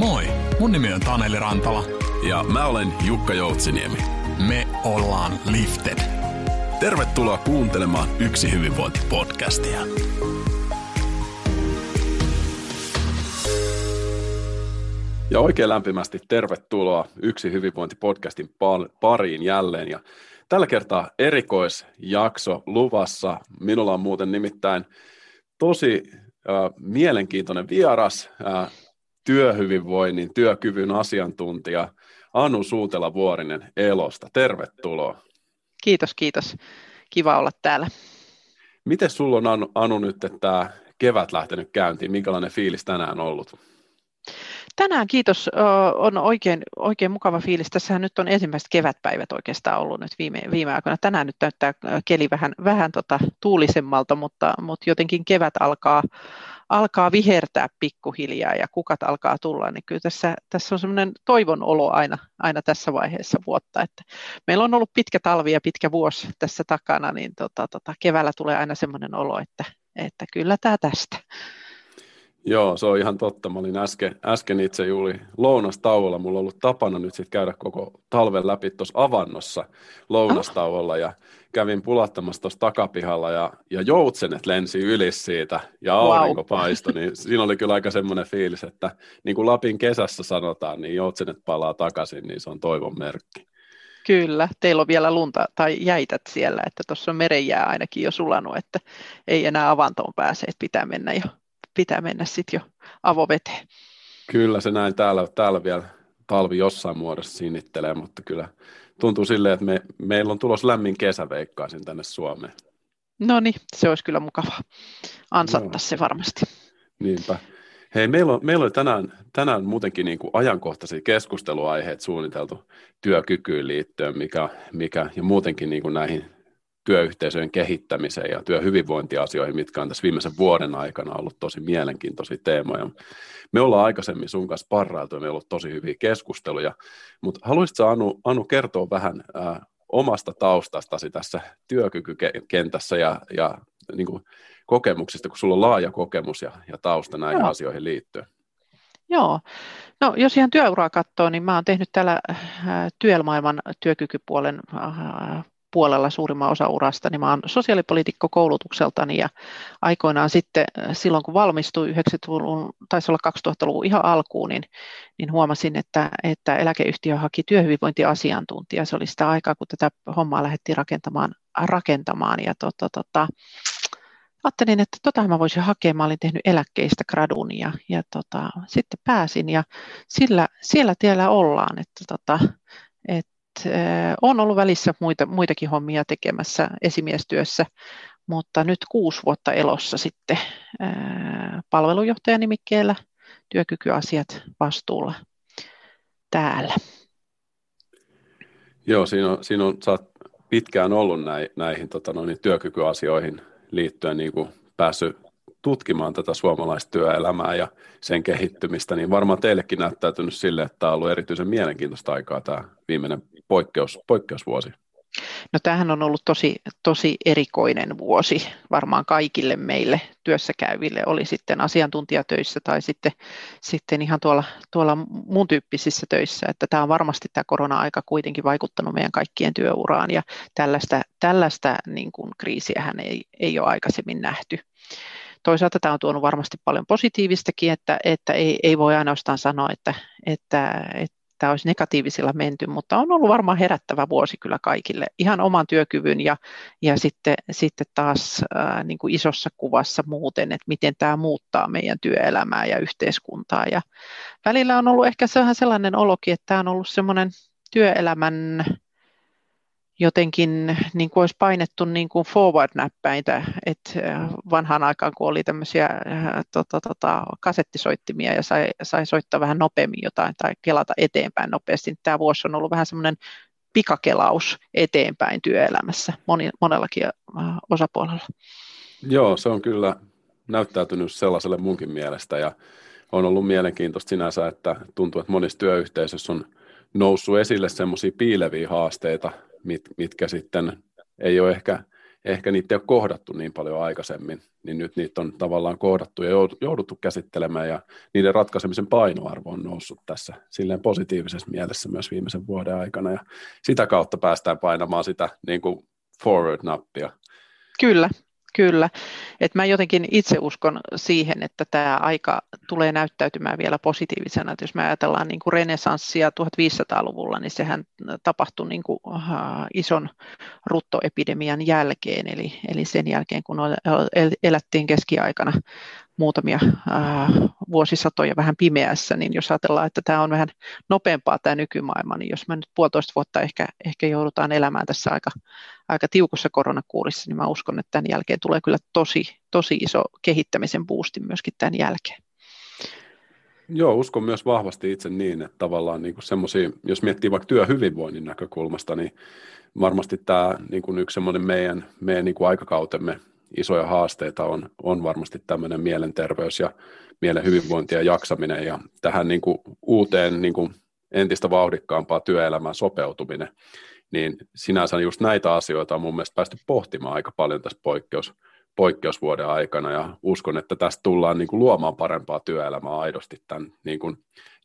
Moi, mun nimi on Taneli Rantala. Ja mä olen Jukka Joutsiniemi. Me ollaan Lifted. Tervetuloa kuuntelemaan Yksi hyvinvointi-podcastia. Ja oikein lämpimästi tervetuloa Yksi hyvinvointi-podcastin pariin jälleen. Ja tällä kertaa erikoisjakso luvassa. Minulla on muuten nimittäin tosi äh, mielenkiintoinen vieras, äh, työhyvinvoinnin, työkyvyn asiantuntija Anu Suutela-Vuorinen Elosta. Tervetuloa. Kiitos, kiitos. Kiva olla täällä. Miten sulla on Anu, Anu nyt että tämä kevät lähtenyt käyntiin? Minkälainen fiilis tänään ollut? Tänään kiitos, on oikein, oikein mukava fiilis. Tässähän nyt on ensimmäiset kevätpäivät oikeastaan ollut nyt viime, viime aikoina. Tänään nyt näyttää keli vähän, vähän tota tuulisemmalta, mutta, mutta jotenkin kevät alkaa, alkaa vihertää pikkuhiljaa ja kukat alkaa tulla, niin kyllä tässä, tässä on semmoinen toivon olo aina, aina tässä vaiheessa vuotta. Että meillä on ollut pitkä talvi ja pitkä vuosi tässä takana, niin tota, tota, keväällä tulee aina semmoinen olo, että, että kyllä tämä tästä. Joo, se on ihan totta. Mä olin äsken, äsken itse juuri lounastauolla. Mulla on ollut tapana nyt sitten käydä koko talven läpi tuossa avannossa lounastauolla ja kävin pulattamassa tuossa takapihalla ja, ja joutsenet lensi yli siitä ja aurinko wow. paistoi, niin siinä oli kyllä aika semmoinen fiilis, että niin kuin Lapin kesässä sanotaan, niin joutsenet palaa takaisin, niin se on toivon merkki. Kyllä, teillä on vielä lunta tai jäität siellä, että tuossa on merenjää ainakin jo sulanut, että ei enää avantoon pääse, että pitää mennä jo pitää mennä sitten jo avoveteen. Kyllä se näin täällä, täällä vielä talvi jossain muodossa sinnittelee, mutta kyllä tuntuu silleen, että me, meillä on tulos lämmin kesä, veikkaisin tänne Suomeen. No niin, se olisi kyllä mukava ansattaa no. se varmasti. Niinpä. Hei, meillä on, meillä on tänään, tänään muutenkin niin kuin ajankohtaisia keskusteluaiheet suunniteltu työkykyyn liittyen, mikä, mikä ja muutenkin niin kuin näihin työyhteisöjen kehittämiseen ja työhyvinvointiasioihin, mitkä on tässä viimeisen vuoden aikana ollut tosi mielenkiintoisia teemoja. Me ollaan aikaisemmin sun kanssa parrailtu ja meillä on ollut tosi hyviä keskusteluja, mutta haluaisitko Anu, Anu kertoa vähän ää, omasta taustastasi tässä työkykykentässä ja, ja niin kuin kokemuksista, kun sulla on laaja kokemus ja, ja tausta näihin Joo. asioihin liittyen? Joo, no jos ihan työuraa katsoo, niin mä oon tehnyt täällä työelämaailman työkykypuolen puolella suurimman osa urasta, niin mä oon sosiaalipoliitikko koulutukseltani ja aikoinaan sitten äh, silloin kun valmistuin 90-luvun, taisi olla 2000-luvun ihan alkuun, niin, niin huomasin, että, että eläkeyhtiö haki työhyvinvointiasiantuntija. Se oli sitä aikaa, kun tätä hommaa lähdettiin rakentamaan, rakentamaan ja tota, tota, ajattelin, että tota mä voisin hakea. Mä olin tehnyt eläkkeistä gradun ja, ja tota, sitten pääsin ja sillä, siellä tiellä ollaan, että tota, et on ollut välissä muita, muitakin hommia tekemässä esimiestyössä, mutta nyt kuusi vuotta elossa sitten palvelujohtajanimikkeellä työkykyasiat vastuulla täällä. Joo, siinä on, siinä on sä oot pitkään ollut näihin, näihin tota, noin, työkykyasioihin liittyen niin kuin päässyt tutkimaan tätä suomalaista työelämää ja sen kehittymistä, niin varmaan teillekin näyttäytynyt sille, että tämä on ollut erityisen mielenkiintoista aikaa tämä viimeinen poikkeus, poikkeusvuosi. No tämähän on ollut tosi, tosi erikoinen vuosi varmaan kaikille meille työssä käyville, oli sitten asiantuntijatöissä tai sitten, sitten ihan tuolla, tuolla muun tyyppisissä töissä, että tämä on varmasti tämä korona-aika kuitenkin vaikuttanut meidän kaikkien työuraan ja tällaista, tällaista niin kuin kriisiähän ei, ei ole aikaisemmin nähty. Toisaalta tämä on tuonut varmasti paljon positiivistakin, että, että ei, ei voi ainoastaan sanoa, että, että, että olisi negatiivisilla menty, mutta on ollut varmaan herättävä vuosi kyllä kaikille. Ihan oman työkyvyn ja, ja sitten, sitten taas ää, niin kuin isossa kuvassa muuten, että miten tämä muuttaa meidän työelämää ja yhteiskuntaa. Ja välillä on ollut ehkä sellainen olokin, että tämä on ollut semmoinen työelämän jotenkin niin kuin olisi painettu niin kuin forward-näppäintä, että äh, vanhaan aikaan, kun oli tämmöisiä äh, tota, tota, kasettisoittimia ja sai, sai soittaa vähän nopeammin jotain tai kelata eteenpäin nopeasti, niin tämä vuosi on ollut vähän semmoinen pikakelaus eteenpäin työelämässä moni, monellakin äh, osapuolella. Joo, se on kyllä näyttäytynyt sellaiselle munkin mielestä ja on ollut mielenkiintoista sinänsä, että tuntuu, että monissa työyhteisöissä on noussut esille semmoisia piileviä haasteita, mit, mitkä sitten ei ole ehkä ehkä niitä ei ole kohdattu niin paljon aikaisemmin, niin nyt niitä on tavallaan kohdattu ja jouduttu käsittelemään ja niiden ratkaisemisen painoarvo on noussut tässä silleen positiivisessa mielessä myös viimeisen vuoden aikana ja sitä kautta päästään painamaan sitä niin kuin forward-nappia. Kyllä, Kyllä, että mä jotenkin itse uskon siihen, että tämä aika tulee näyttäytymään vielä positiivisena, että jos me ajatellaan niin kuin renesanssia 1500-luvulla, niin sehän tapahtui niin kuin, uh, ison ruttoepidemian jälkeen, eli, eli sen jälkeen kun elättiin keskiaikana muutamia vuosisatoja vähän pimeässä, niin jos ajatellaan, että tämä on vähän nopeampaa tämä nykymaailma, niin jos mä nyt puolitoista vuotta ehkä, ehkä joudutaan elämään tässä aika, aika tiukossa koronakuurissa, niin mä uskon, että tämän jälkeen tulee kyllä tosi, tosi iso kehittämisen boosti myöskin tämän jälkeen. Joo, uskon myös vahvasti itse niin, että tavallaan niin semmoisia, jos miettii vaikka työhyvinvoinnin näkökulmasta, niin varmasti tämä niin kuin yksi semmoinen meidän, meidän niin kuin aikakautemme isoja haasteita on, on varmasti tämmöinen mielenterveys ja mielen hyvinvointi ja jaksaminen ja tähän niin kuin uuteen niin kuin entistä vauhdikkaampaa työelämään sopeutuminen, niin sinänsä just näitä asioita on mun mielestä päästy pohtimaan aika paljon tässä poikkeus, poikkeusvuoden aikana ja uskon, että tästä tullaan niin kuin luomaan parempaa työelämää aidosti tämän niin kuin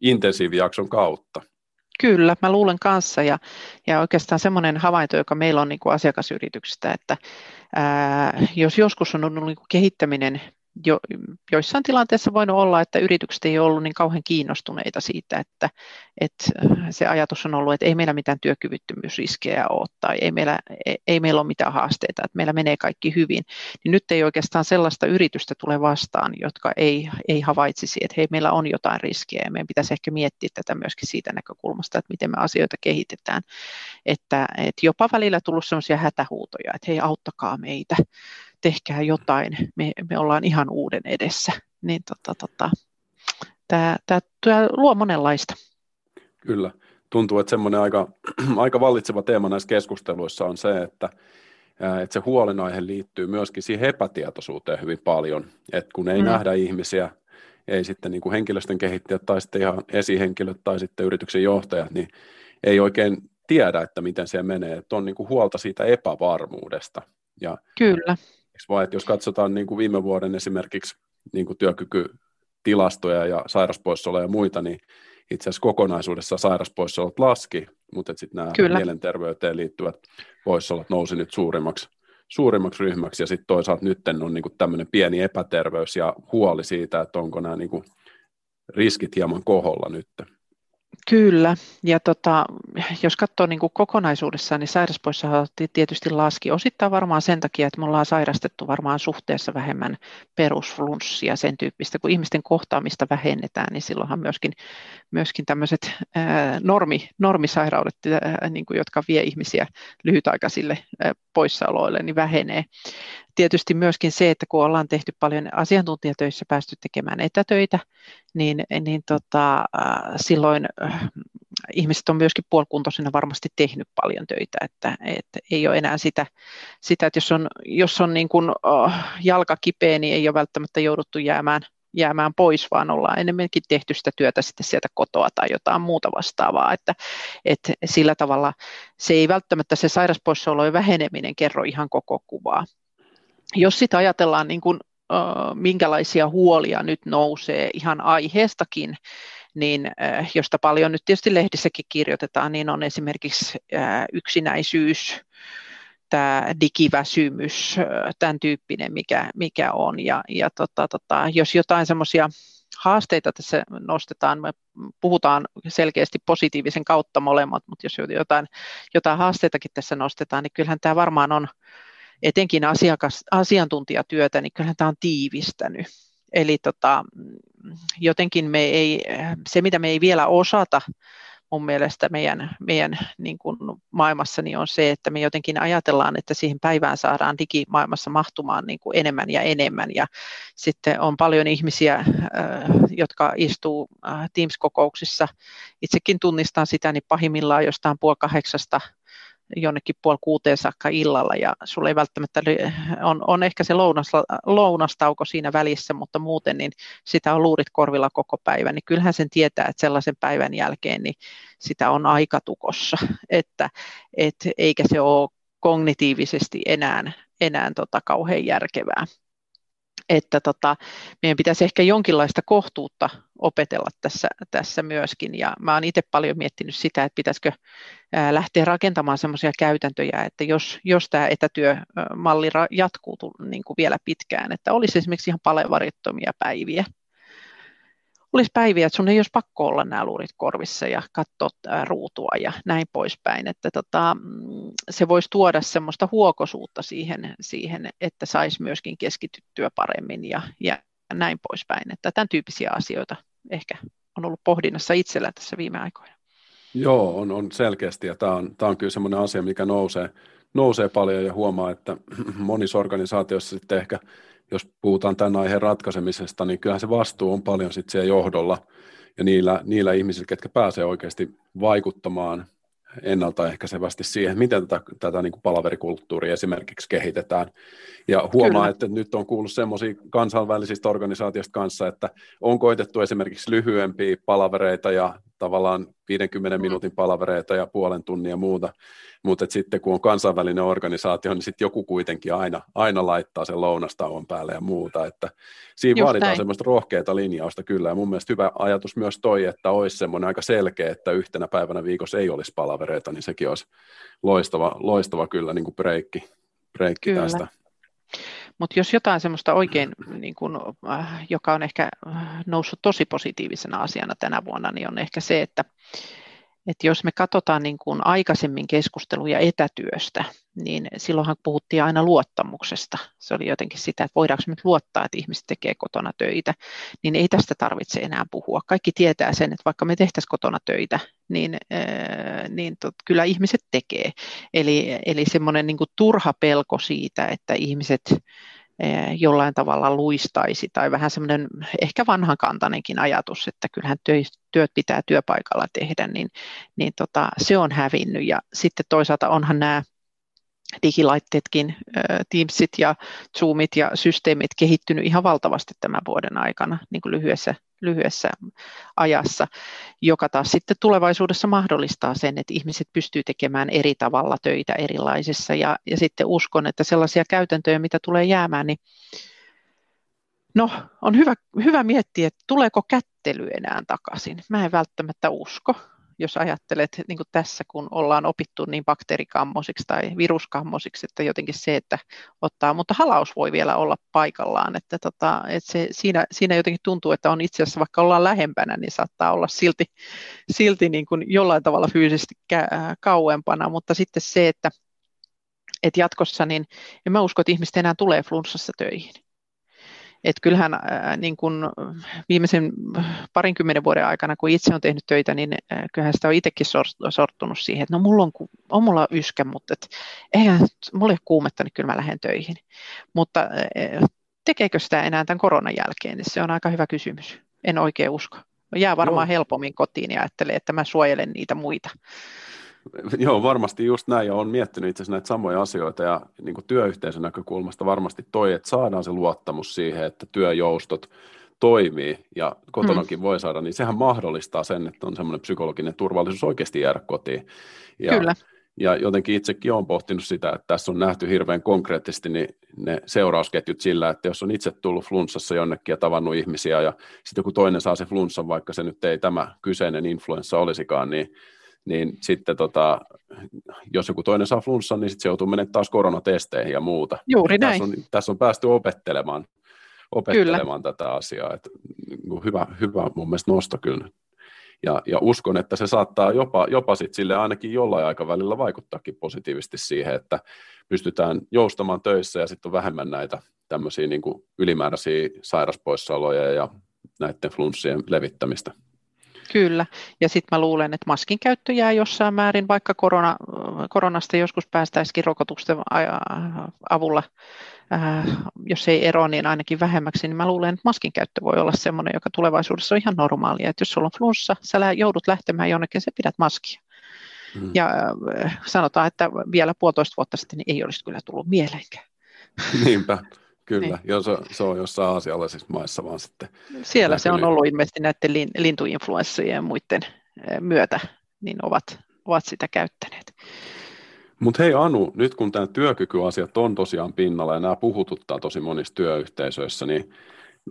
intensiivijakson kautta. Kyllä, mä luulen kanssa. Ja, ja oikeastaan semmoinen havainto, joka meillä on niin kuin asiakasyrityksestä, että ää, jos joskus on ollut niin kuin kehittäminen jo, joissain tilanteissa voinut olla, että yritykset ei ole ollut niin kauhean kiinnostuneita siitä, että, että se ajatus on ollut, että ei meillä mitään työkyvyttömyysriskejä ole tai ei meillä, ei, ei meillä ole mitään haasteita, että meillä menee kaikki hyvin, niin nyt ei oikeastaan sellaista yritystä tule vastaan, jotka ei, ei havaitsisi, että hei, meillä on jotain riskejä ja meidän pitäisi ehkä miettiä tätä myöskin siitä näkökulmasta, että miten me asioita kehitetään, että, että jopa välillä tullut sellaisia hätähuutoja, että hei, auttakaa meitä, tehkää jotain, me, me ollaan ihan uuden edessä. Niin tota, tota, tämä, tämä, tämä luo monenlaista. Kyllä. Tuntuu, että semmoinen aika, aika vallitseva teema näissä keskusteluissa on se, että, että se huolenaihe liittyy myöskin siihen epätietoisuuteen hyvin paljon, että kun ei mm. nähdä ihmisiä, ei sitten niin kuin henkilöstön kehittäjät tai sitten ihan esihenkilöt tai sitten yrityksen johtajat, niin ei oikein tiedä, että miten se menee, että on niin kuin huolta siitä epävarmuudesta. Ja Kyllä vai, että jos katsotaan niin kuin viime vuoden esimerkiksi niin kuin työkykytilastoja ja sairauspoissaoloja ja muita, niin itse asiassa kokonaisuudessa sairauspoissaolot laski, mutta sitten nämä Kyllä. mielenterveyteen liittyvät poissaolot nousi nyt suurimmaksi, suurimmaksi ryhmäksi, ja sitten toisaalta nyt on niin kuin tämmöinen pieni epäterveys ja huoli siitä, että onko nämä niin kuin riskit hieman koholla nyt. Kyllä, ja tota, jos katsoo niin kuin kokonaisuudessaan, niin sairauspoissaolot tietysti laski osittain varmaan sen takia, että me ollaan sairastettu varmaan suhteessa vähemmän perusflunssia sen tyyppistä, kun ihmisten kohtaamista vähennetään, niin silloinhan myöskin, myöskin tämmöiset normi, normisairaudet, ää, niin kuin, jotka vie ihmisiä lyhytaikaisille ää, poissaoloille, niin vähenee tietysti myöskin se, että kun ollaan tehty paljon asiantuntijatöissä päästy tekemään etätöitä, niin, niin tota, äh, silloin äh, ihmiset on myöskin puolikuntoisena varmasti tehnyt paljon töitä, että, että ei ole enää sitä, sitä että jos on, jos on niin kuin, oh, jalka kipeä, niin ei ole välttämättä jouduttu jäämään jäämään pois, vaan ollaan enemmänkin tehty sitä työtä sitten sieltä kotoa tai jotain muuta vastaavaa, että, että sillä tavalla se ei välttämättä se sairauspoissaolojen väheneminen kerro ihan koko kuvaa jos sitä ajatellaan, niin kuin, minkälaisia huolia nyt nousee ihan aiheestakin, niin josta paljon nyt tietysti lehdissäkin kirjoitetaan, niin on esimerkiksi yksinäisyys, tämä digiväsymys, tämän tyyppinen, mikä, mikä on. Ja, ja tota, tota, jos jotain semmoisia haasteita tässä nostetaan, me puhutaan selkeästi positiivisen kautta molemmat, mutta jos jotain, jotain haasteitakin tässä nostetaan, niin kyllähän tämä varmaan on etenkin asiakas, asiantuntijatyötä, niin kyllähän tämä on tiivistänyt. Eli tota, jotenkin me ei, se, mitä me ei vielä osata mun mielestä meidän, meidän niin kuin maailmassa niin on se, että me jotenkin ajatellaan, että siihen päivään saadaan digimaailmassa mahtumaan niin kuin enemmän ja enemmän. Ja sitten on paljon ihmisiä, jotka istuu Teams-kokouksissa. Itsekin tunnistan sitä, niin pahimmillaan jostain puoli kahdeksasta jonnekin puoli kuuteen saakka illalla ja sulla ei välttämättä, on, on ehkä se lounas, lounastauko siinä välissä, mutta muuten niin sitä on luurit korvilla koko päivän, niin kyllähän sen tietää, että sellaisen päivän jälkeen niin sitä on aika tukossa, että et, eikä se ole kognitiivisesti enää, enää tota kauhean järkevää että tota, meidän pitäisi ehkä jonkinlaista kohtuutta opetella tässä, tässä myöskin. Ja mä oon itse paljon miettinyt sitä, että pitäisikö lähteä rakentamaan sellaisia käytäntöjä, että jos, jos tämä etätyömalli jatkuu niin kuin vielä pitkään, että olisi esimerkiksi ihan palevarittomia päiviä, olisi päiviä, että sun ei olisi pakko olla nämä luurit korvissa ja katsoa ruutua ja näin poispäin. Että tota, mm, se voisi tuoda semmoista huokosuutta siihen, siihen että saisi myöskin keskityttyä paremmin ja, ja näin poispäin. Että tämän tyyppisiä asioita ehkä on ollut pohdinnassa itsellä tässä viime aikoina. Joo, on, on selkeästi ja tämä on, tämä on kyllä semmoinen asia, mikä nousee, nousee paljon ja huomaa, että monissa organisaatioissa sitten ehkä jos puhutaan tämän aiheen ratkaisemisesta, niin kyllähän se vastuu on paljon sitten siellä johdolla ja niillä, niillä ihmisillä, ketkä pääsee oikeasti vaikuttamaan ennaltaehkäisevästi siihen, miten tätä, tätä niin kuin palaverikulttuuria esimerkiksi kehitetään. Ja huomaa, Kyllä. että nyt on kuullut semmoisia kansainvälisistä organisaatioista kanssa, että on koitettu esimerkiksi lyhyempiä palavereita ja tavallaan 50 mm. minuutin palavereita ja puolen tunnin ja muuta, mutta sitten kun on kansainvälinen organisaatio, niin sitten joku kuitenkin aina, aina laittaa sen lounastauon päälle ja muuta, että siinä Just vaaditaan näin. semmoista rohkeata linjausta kyllä, ja mun mielestä hyvä ajatus myös toi, että olisi semmoinen aika selkeä, että yhtenä päivänä viikossa ei olisi palavereita, niin sekin olisi loistava, loistava kyllä niin kuin breikki, breikki kyllä. tästä. Mutta jos jotain semmoista oikein, niin kun, äh, joka on ehkä äh, noussut tosi positiivisena asiana tänä vuonna, niin on ehkä se, että että jos me katsotaan niin kuin aikaisemmin keskusteluja etätyöstä, niin silloinhan puhuttiin aina luottamuksesta. Se oli jotenkin sitä, että voidaanko me luottaa, että ihmiset tekee kotona töitä, niin ei tästä tarvitse enää puhua. Kaikki tietää sen, että vaikka me tehtäisiin kotona töitä, niin, äh, niin tot, kyllä ihmiset tekee. Eli, eli semmoinen niin turha pelko siitä, että ihmiset jollain tavalla luistaisi, tai vähän semmoinen ehkä vanhankantainenkin ajatus, että kyllähän työt pitää työpaikalla tehdä, niin, niin tota, se on hävinnyt. Ja sitten toisaalta onhan nämä digilaitteetkin, Teamsit ja Zoomit ja systeemit kehittynyt ihan valtavasti tämän vuoden aikana niin kuin lyhyessä, lyhyessä ajassa, joka taas sitten tulevaisuudessa mahdollistaa sen, että ihmiset pystyy tekemään eri tavalla töitä erilaisissa ja, ja sitten uskon, että sellaisia käytäntöjä, mitä tulee jäämään, niin No, on hyvä, hyvä miettiä, että tuleeko kättely enää takaisin. Mä en välttämättä usko jos ajattelet niin kuin tässä, kun ollaan opittu niin bakteerikammosiksi tai viruskammosiksi, että jotenkin se, että ottaa, mutta halaus voi vielä olla paikallaan, että, tota, että se, siinä, siinä jotenkin tuntuu, että on itse asiassa, vaikka ollaan lähempänä, niin saattaa olla silti, silti niin kuin jollain tavalla fyysisesti kauempana, mutta sitten se, että, että jatkossa, niin en mä usko, että ihmiset enää tulee flunssassa töihin. Että kyllähän ää, niin kun viimeisen parinkymmenen vuoden aikana, kun itse on tehnyt töitä, niin ää, kyllähän sitä on itsekin sortunut siihen, että no mulla on, on mulla yskä, mutta et, eihän mulla ei kuumetta, niin kyllä mä lähden töihin. Mutta ää, tekeekö sitä enää tämän koronan jälkeen, niin se on aika hyvä kysymys. En oikein usko. Jää varmaan no. helpommin kotiin ja ajattelee, että mä suojelen niitä muita. Joo, varmasti just näin, ja olen miettinyt itse asiassa näitä samoja asioita, ja niin kuin työyhteisön näkökulmasta varmasti toi, että saadaan se luottamus siihen, että työjoustot toimii, ja kotonakin mm. voi saada, niin sehän mahdollistaa sen, että on semmoinen psykologinen turvallisuus oikeasti jäädä kotiin. Ja, Kyllä. Ja jotenkin itsekin olen pohtinut sitä, että tässä on nähty hirveän konkreettisesti niin ne seurausketjut sillä, että jos on itse tullut flunssassa jonnekin ja tavannut ihmisiä, ja sitten joku toinen saa se flunssan, vaikka se nyt ei tämä kyseinen influenssa olisikaan, niin niin sitten tota, jos joku toinen saa flunssan, niin sitten se joutuu menemään taas koronatesteihin ja muuta. Juuri näin. Tässä on, tässä on päästy opettelemaan, opettelemaan kyllä. tätä asiaa. Että, niin hyvä, hyvä mun mielestä nosto kyllä. Ja, ja uskon, että se saattaa jopa, jopa sit sille ainakin jollain aikavälillä vaikuttaakin positiivisesti siihen, että pystytään joustamaan töissä ja sitten on vähemmän näitä tämmöisiä niin ylimääräisiä sairaspoissaoloja ja näiden flunssien levittämistä. Kyllä, ja sitten mä luulen, että maskin käyttö jää jossain määrin, vaikka korona, koronasta joskus päästäisikin rokotusten avulla, äh, jos ei ero, niin ainakin vähemmäksi, niin mä luulen, että maskin käyttö voi olla sellainen, joka tulevaisuudessa on ihan normaalia, että jos sulla on flunssa, sä joudut lähtemään jonnekin, sä pidät maskia. Mm. Ja äh, sanotaan, että vielä puolitoista vuotta sitten niin ei olisi kyllä tullut mieleenkään. Niinpä. Kyllä, niin. se, se on jossain aasialaisissa maissa vaan sitten. Siellä se on ollut ilmeisesti näiden lintuinfluenssojen ja muiden myötä, niin ovat, ovat sitä käyttäneet. Mutta hei Anu, nyt kun tämä työkykyasiat on tosiaan pinnalla ja nämä puhututtaa tosi monissa työyhteisöissä, niin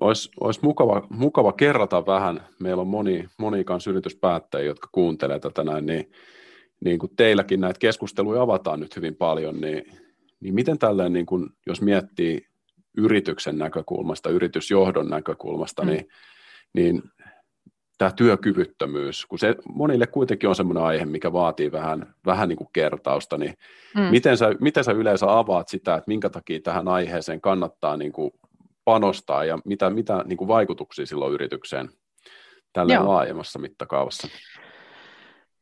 olisi, olisi mukava, mukava kerrata vähän, meillä on moni, moni kanssa yrityspäättäjiä, jotka kuuntelee tätä näin, niin, niin kuin teilläkin näitä keskusteluja avataan nyt hyvin paljon, niin, niin miten tälleen, niin kuin, jos miettii yrityksen näkökulmasta, yritysjohdon näkökulmasta, mm. niin, niin tämä työkyvyttömyys, kun se monille kuitenkin on semmoinen aihe, mikä vaatii vähän, vähän niin kuin kertausta, niin mm. miten, sä, miten sä yleensä avaat sitä, että minkä takia tähän aiheeseen kannattaa niin kuin panostaa ja mitä, mitä niin kuin vaikutuksia silloin yritykseen tällä laajemmassa mittakaavassa?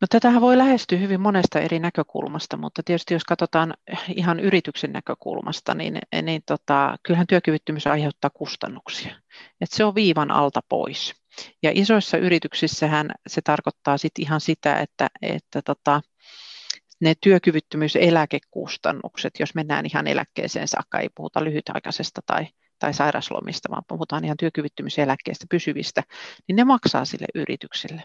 No tätähän voi lähestyä hyvin monesta eri näkökulmasta, mutta tietysti jos katsotaan ihan yrityksen näkökulmasta, niin, niin tota, kyllähän työkyvyttömyys aiheuttaa kustannuksia. Et se on viivan alta pois. Ja isoissa yrityksissähän se tarkoittaa sit ihan sitä, että, että tota, ne työkyvyttömyyseläkekustannukset, jos mennään ihan eläkkeeseen saakka, ei puhuta lyhytaikaisesta tai, tai sairaslomista, vaan puhutaan ihan työkyvyttömyyseläkkeestä pysyvistä, niin ne maksaa sille yritykselle.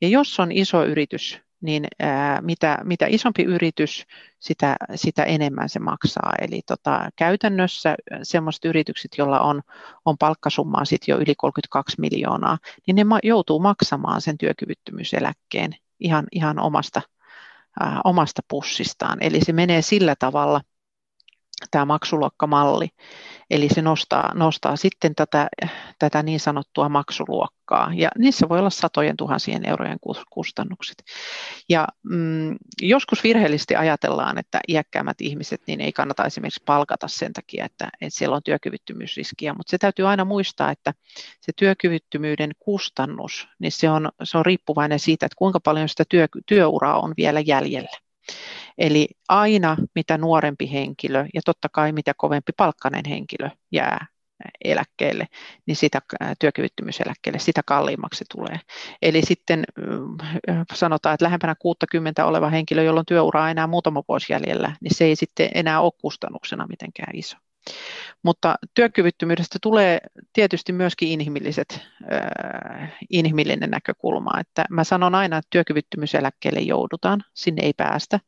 Ja jos on iso yritys, niin ää, mitä, mitä isompi yritys, sitä, sitä enemmän se maksaa. Eli tota, käytännössä sellaiset yritykset, joilla on, on palkkasummaa sit jo yli 32 miljoonaa, niin ne ma- joutuu maksamaan sen työkyvyttömyyseläkkeen ihan, ihan omasta, ää, omasta pussistaan. Eli se menee sillä tavalla, tämä maksuluokkamalli, Eli se nostaa, nostaa sitten tätä, tätä niin sanottua maksuluokkaa, ja niissä voi olla satojen tuhansien eurojen kustannukset. Ja mm, joskus virheellisesti ajatellaan, että iäkkäämmät ihmiset niin ei kannata esimerkiksi palkata sen takia, että, että siellä on työkyvyttömyysriskiä, mutta se täytyy aina muistaa, että se työkyvyttömyyden kustannus, niin se on, se on riippuvainen siitä, että kuinka paljon sitä työ, työuraa on vielä jäljellä. Eli aina mitä nuorempi henkilö ja totta kai mitä kovempi palkkainen henkilö jää eläkkeelle, niin sitä työkyvyttömyyseläkkeelle, sitä kalliimmaksi tulee. Eli sitten sanotaan, että lähempänä 60 oleva henkilö, jolla on työuraa enää muutama vuosi jäljellä, niin se ei sitten enää ole kustannuksena mitenkään iso. Mutta työkyvyttömyydestä tulee tietysti myöskin inhimilliset, äh, inhimillinen näkökulma. Että mä sanon aina, että työkyvyttömyyseläkkeelle joudutaan, sinne ei päästä.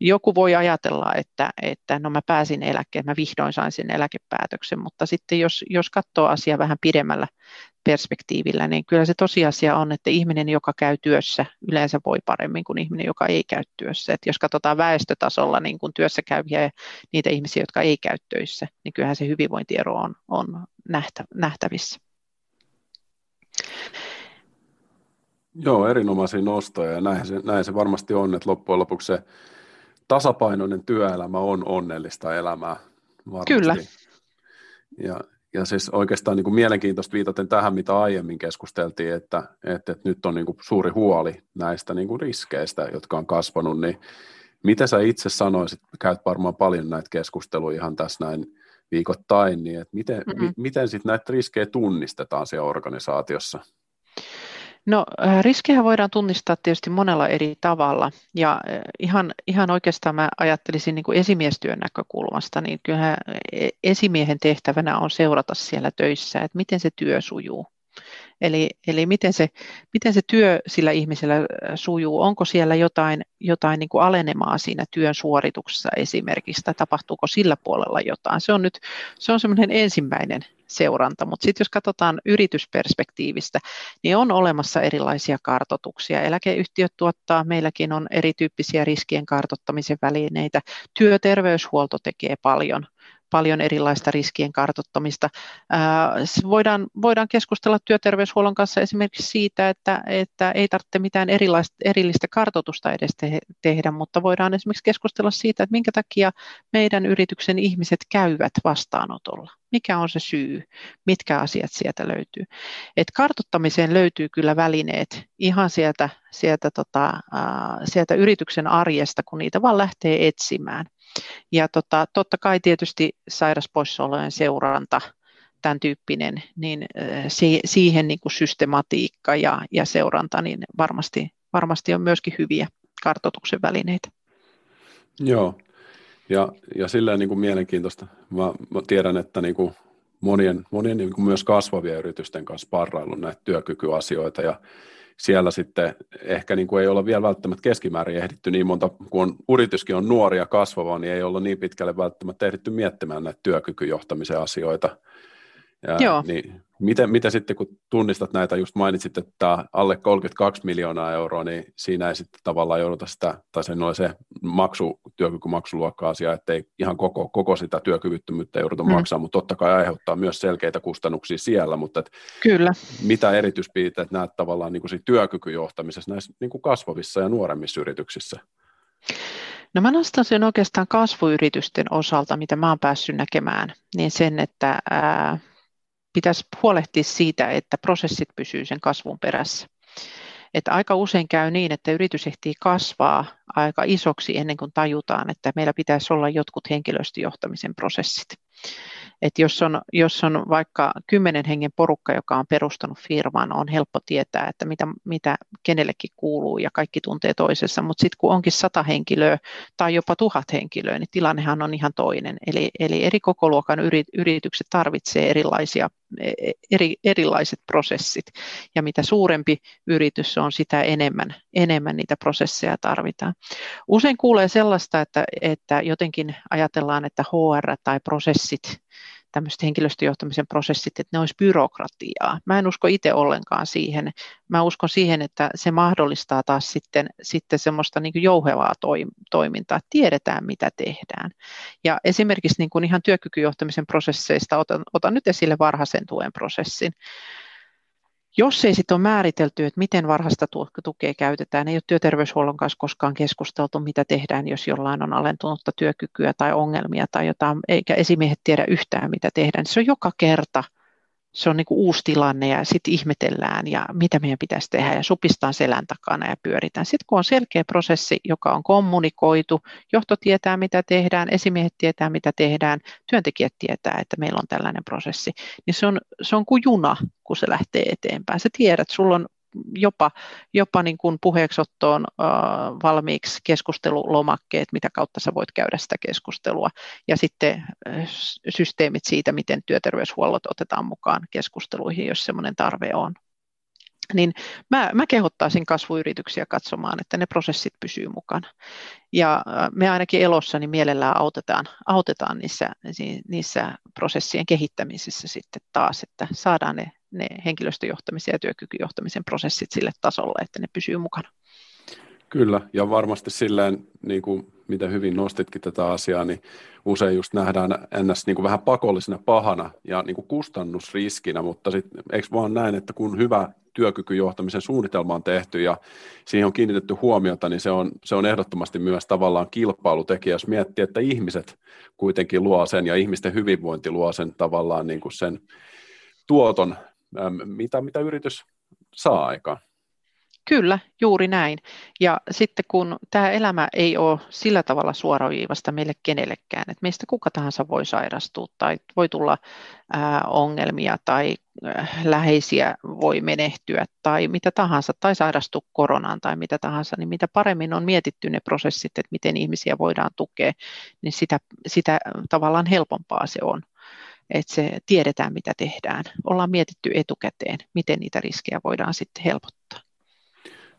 Joku voi ajatella, että, että no mä pääsin eläkkeelle, mä vihdoin sain sen eläkepäätöksen, mutta sitten jos, jos katsoo asiaa vähän pidemmällä perspektiivillä, niin kyllä se tosiasia on, että ihminen, joka käy työssä, yleensä voi paremmin kuin ihminen, joka ei käy työssä. Et jos katsotaan väestötasolla niin kuin työssä käyviä ja niitä ihmisiä, jotka ei käy töissä, niin kyllähän se hyvinvointiero on, on nähtä, nähtävissä. Joo, erinomaisia nostoja ja näin se, näin se varmasti on, että loppujen lopuksi se tasapainoinen työelämä on onnellista elämää. Varmasti. Kyllä. Ja, ja siis oikeastaan niin kuin mielenkiintoista viitaten tähän, mitä aiemmin keskusteltiin, että, että, että nyt on niin kuin suuri huoli näistä niin kuin riskeistä, jotka on kasvanut, niin mitä sä itse sanoisit, käyt varmaan paljon näitä keskusteluja ihan tässä näin viikoittain, niin että miten, mm-hmm. miten sitten näitä riskejä tunnistetaan siellä organisaatiossa? No äh, riskejä voidaan tunnistaa tietysti monella eri tavalla ja äh, ihan, ihan oikeastaan mä ajattelisin niin kuin esimiestyön näkökulmasta, niin kyllähän e, esimiehen tehtävänä on seurata siellä töissä, että miten se työ sujuu. Eli, eli miten, se, miten se työ sillä ihmisellä äh, sujuu, onko siellä jotain, jotain niin kuin alenemaa siinä työn suorituksessa esimerkiksi, tai tapahtuuko sillä puolella jotain. Se on nyt se on semmoinen ensimmäinen seuranta, mutta sitten jos katsotaan yritysperspektiivistä, niin on olemassa erilaisia kartotuksia. Eläkeyhtiöt tuottaa, meilläkin on erityyppisiä riskien kartottamisen välineitä. Työterveyshuolto tekee paljon paljon erilaista riskien kartottamista. Voidaan, voidaan keskustella työterveyshuollon kanssa esimerkiksi siitä, että, että ei tarvitse mitään erillistä kartotusta edes te, tehdä, mutta voidaan esimerkiksi keskustella siitä, että minkä takia meidän yrityksen ihmiset käyvät vastaanotolla. Mikä on se syy? Mitkä asiat sieltä löytyy? Et kartottamiseen löytyy kyllä välineet ihan sieltä, sieltä, tota, sieltä yrityksen arjesta, kun niitä vaan lähtee etsimään. Ja tota, totta kai tietysti sairaspoissaolojen seuranta, tämän tyyppinen, niin siihen niin kuin systematiikka ja, ja seuranta niin varmasti, varmasti on myöskin hyviä kartoituksen välineitä. Joo, ja, ja silleen niin kuin mielenkiintoista. Mä, mä tiedän, että niin kuin monien, monien niin kuin myös kasvavien yritysten kanssa parrailun näitä työkykyasioita ja siellä sitten ehkä niin kuin ei olla vielä välttämättä keskimäärin ehditty niin monta, kun yrityskin on nuoria kasvava, niin ei olla niin pitkälle välttämättä ehditty miettimään näitä työkykyjohtamisen asioita. Ja, Joo. Niin, miten, miten sitten, kun tunnistat näitä, just mainitsit, että alle 32 miljoonaa euroa, niin siinä ei sitten tavallaan jouduta sitä, tai sen on se maksu, työkykymaksuluokka-asia, että ei ihan koko, koko sitä työkyvyttömyyttä jouduta mm. maksamaan, mutta totta kai aiheuttaa myös selkeitä kustannuksia siellä, mutta et Kyllä. mitä erityispiirteet näet tavallaan niin kuin työkykyjohtamisessa näissä niin kuin kasvavissa ja nuoremmissa yrityksissä? No mä nostan sen oikeastaan kasvuyritysten osalta, mitä mä oon päässyt näkemään, niin sen, että ää, pitäisi huolehtia siitä, että prosessit pysyy sen kasvun perässä. Että aika usein käy niin, että yritys ehtii kasvaa aika isoksi ennen kuin tajutaan, että meillä pitäisi olla jotkut henkilöstöjohtamisen prosessit. Et jos, on, jos on vaikka kymmenen hengen porukka, joka on perustanut firman, on helppo tietää, että mitä, mitä kenellekin kuuluu ja kaikki tuntee toisessa, mutta sitten kun onkin sata henkilöä tai jopa tuhat henkilöä, niin tilannehan on ihan toinen. Eli, eli eri kokoluokan yritykset tarvitsee erilaisia, eri, erilaiset prosessit ja mitä suurempi yritys on, sitä enemmän, enemmän niitä prosesseja tarvitaan. Usein kuulee sellaista, että, että jotenkin ajatellaan, että HR tai prosessit tämmöiset henkilöstöjohtamisen prosessit, että ne olisi byrokratiaa. Mä en usko itse ollenkaan siihen. Mä uskon siihen, että se mahdollistaa taas sitten, sitten semmoista niin jouhevaa toimintaa, tiedetään mitä tehdään. Ja esimerkiksi niin kuin ihan työkykyjohtamisen prosesseista otan, otan nyt esille varhaisen tuen prosessin. Jos ei sitten ole määritelty, että miten varhaista tukea käytetään, ei ole työterveyshuollon kanssa koskaan keskusteltu, mitä tehdään, jos jollain on alentunutta työkykyä tai ongelmia tai jotain, eikä esimiehet tiedä yhtään, mitä tehdään. Se on joka kerta – se on niin kuin uusi tilanne ja sitten ihmetellään ja mitä meidän pitäisi tehdä ja supistaan selän takana ja pyöritään. Sitten kun on selkeä prosessi, joka on kommunikoitu, johto tietää mitä tehdään, esimiehet tietää mitä tehdään, työntekijät tietää, että meillä on tällainen prosessi, niin se on, se on kuin juna, kun se lähtee eteenpäin. Sä tiedät, sulla on jopa, jopa niin kuin puheeksottoon äh, valmiiksi keskustelulomakkeet, mitä kautta sä voit käydä sitä keskustelua, ja sitten äh, systeemit siitä, miten työterveyshuollot otetaan mukaan keskusteluihin, jos semmoinen tarve on. Niin mä, mä kehottaisin kasvuyrityksiä katsomaan, että ne prosessit pysyy mukana. Ja me ainakin elossa niin mielellään autetaan, autetaan niissä, niissä prosessien kehittämisissä sitten taas, että saadaan ne ne henkilöstöjohtamisen ja työkykyjohtamisen prosessit sille tasolle, että ne pysyy mukana. Kyllä, ja varmasti silleen, niin kuin mitä hyvin nostitkin tätä asiaa, niin usein just nähdään ns. Niin kuin vähän pakollisena pahana ja niin kuin kustannusriskinä, mutta sitten eikö vaan näin, että kun hyvä työkykyjohtamisen suunnitelma on tehty ja siihen on kiinnitetty huomiota, niin se on, se on ehdottomasti myös tavallaan kilpailutekijä, jos miettii, että ihmiset kuitenkin luo sen ja ihmisten hyvinvointi luo sen tavallaan niin kuin sen tuoton mitä, mitä yritys saa aikaan. Kyllä, juuri näin. Ja sitten kun tämä elämä ei ole sillä tavalla suoraviivasta meille kenellekään, että meistä kuka tahansa voi sairastua tai voi tulla ää, ongelmia tai ää, läheisiä voi menehtyä tai mitä tahansa, tai sairastua koronaan tai mitä tahansa, niin mitä paremmin on mietitty ne prosessit, että miten ihmisiä voidaan tukea, niin sitä, sitä tavallaan helpompaa se on että se tiedetään, mitä tehdään. Ollaan mietitty etukäteen, miten niitä riskejä voidaan sitten helpottaa.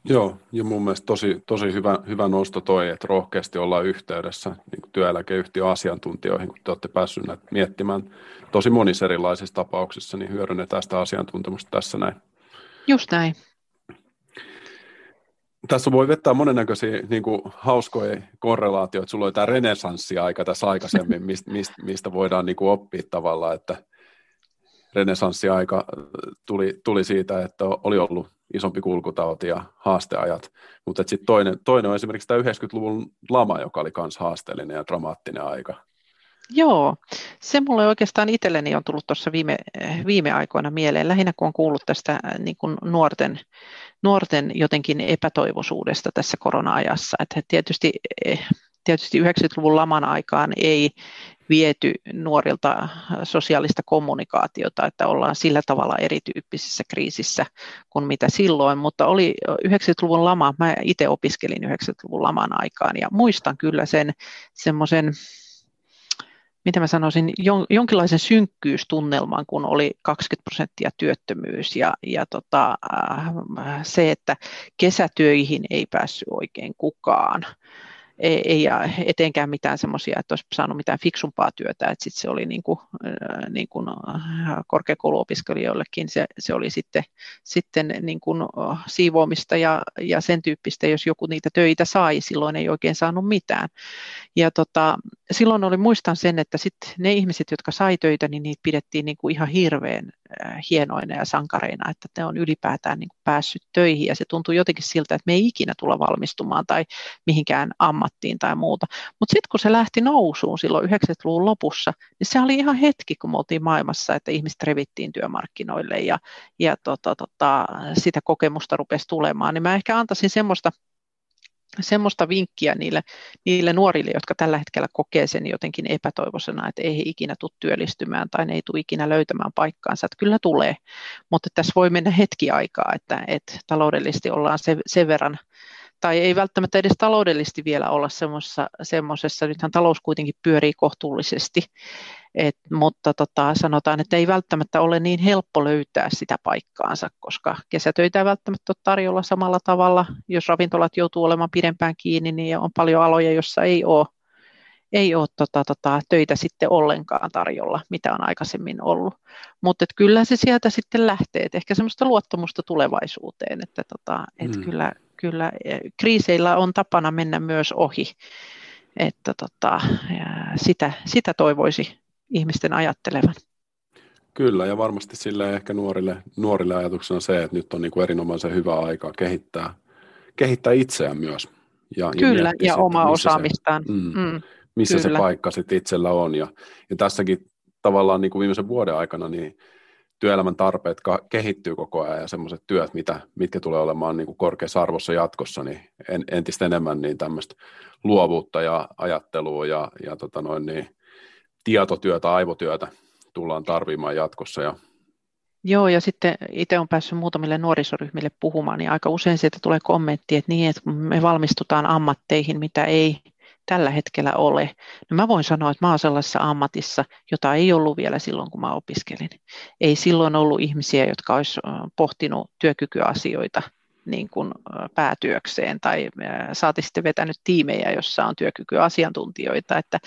Joo, ja mun mielestä tosi, tosi hyvä, hyvä nosto toi, että rohkeasti ollaan yhteydessä niin työeläkeyhtiön asiantuntijoihin, kun te olette päässeet näitä miettimään tosi monissa erilaisissa tapauksissa, niin hyödynnetään sitä asiantuntemusta tässä näin. Just näin tässä voi vetää monennäköisiä niin kuin, hauskoja korrelaatioita. Sulla oli tämä renesanssiaika tässä aikaisemmin, mistä, mistä, mistä voidaan niin kuin, oppia tavallaan, että renesanssiaika tuli, tuli siitä, että oli ollut isompi kulkutauti ja haasteajat, mutta sitten toinen, toinen on esimerkiksi tämä 90-luvun lama, joka oli myös haasteellinen ja dramaattinen aika. Joo, se mulle oikeastaan itselleni on tullut tuossa viime, viime aikoina mieleen, lähinnä kun on kuullut tästä niin kuin nuorten, nuorten jotenkin epätoivoisuudesta tässä korona-ajassa. Että tietysti, tietysti 90-luvun laman aikaan ei viety nuorilta sosiaalista kommunikaatiota, että ollaan sillä tavalla erityyppisessä kriisissä kuin mitä silloin, mutta oli 90-luvun lama, mä itse opiskelin 90-luvun laman aikaan ja muistan kyllä sen semmoisen miten mä sanoisin, jonkinlaisen synkkyystunnelman, kun oli 20 prosenttia työttömyys ja, ja tota, se, että kesätyöihin ei päässyt oikein kukaan ei, ei etenkään mitään semmoisia, että olisi saanut mitään fiksumpaa työtä, että sitten se oli niin kuin, niin kuin korkeakouluopiskelijoillekin, se, se oli sitten, sitten niin kuin siivoamista ja, ja sen tyyppistä, jos joku niitä töitä sai, silloin ei oikein saanut mitään. Ja tota, silloin oli, muistan sen, että sitten ne ihmiset, jotka sai töitä, niin niitä pidettiin niin kuin ihan hirveän hienoina ja sankareina, että ne on ylipäätään niin kuin päässyt töihin ja se tuntuu jotenkin siltä, että me ei ikinä tulla valmistumaan tai mihinkään ammattiin tai muuta. Mutta sitten kun se lähti nousuun silloin 90-luvun lopussa, niin se oli ihan hetki, kun me oltiin maailmassa, että ihmiset revittiin työmarkkinoille ja, ja tota, tota, sitä kokemusta rupesi tulemaan, niin mä ehkä antaisin semmoista semmoista vinkkiä niille, niille nuorille, jotka tällä hetkellä kokee sen jotenkin epätoivoisena, että ei he ikinä tule työllistymään tai ne ei tule ikinä löytämään paikkaansa, että kyllä tulee, mutta tässä voi mennä hetki aikaa, että, että taloudellisesti ollaan se, sen verran tai ei välttämättä edes taloudellisesti vielä olla semmoisessa, nythän talous kuitenkin pyörii kohtuullisesti, et, mutta tota, sanotaan, että ei välttämättä ole niin helppo löytää sitä paikkaansa, koska kesätöitä ei välttämättä ole tarjolla samalla tavalla. Jos ravintolat joutuu olemaan pidempään kiinni, niin on paljon aloja, joissa ei ole, ei ole tota, tota, töitä sitten ollenkaan tarjolla, mitä on aikaisemmin ollut. Mutta kyllä se sieltä sitten lähtee, että ehkä semmoista luottamusta tulevaisuuteen, että tota, et mm. kyllä, kyllä e, kriiseillä on tapana mennä myös ohi, että tota, sitä, sitä toivoisi ihmisten ajattelevan. Kyllä, ja varmasti sille ehkä nuorille, nuorille ajatuksena se, että nyt on niin kuin erinomaisen hyvä aika kehittää, kehittää itseään myös. Ja, kyllä, ja, ja omaa osaamistaan. Se, mm, mm, missä kyllä. se paikka sitten itsellä on. Ja, ja tässäkin tavallaan niin kuin viimeisen vuoden aikana niin työelämän tarpeet kehittyy koko ajan ja semmoiset työt, mitä, mitkä tulee olemaan niin kuin korkeassa arvossa jatkossa, niin en, entistä enemmän niin tämmöistä luovuutta ja ajattelua ja, ja tota noin, niin, tietotyötä, aivotyötä tullaan tarvimaan jatkossa. Ja... Joo, ja sitten itse olen päässyt muutamille nuorisoryhmille puhumaan, niin aika usein sieltä tulee kommentti, että niin, että me valmistutaan ammatteihin, mitä ei tällä hetkellä ole. No mä voin sanoa, että mä olen sellaisessa ammatissa, jota ei ollut vielä silloin, kun mä opiskelin. Ei silloin ollut ihmisiä, jotka olisi pohtinut työkykyasioita niin kuin päätyökseen tai saati sitten vetänyt tiimejä, jossa on työkykyasiantuntijoita, että,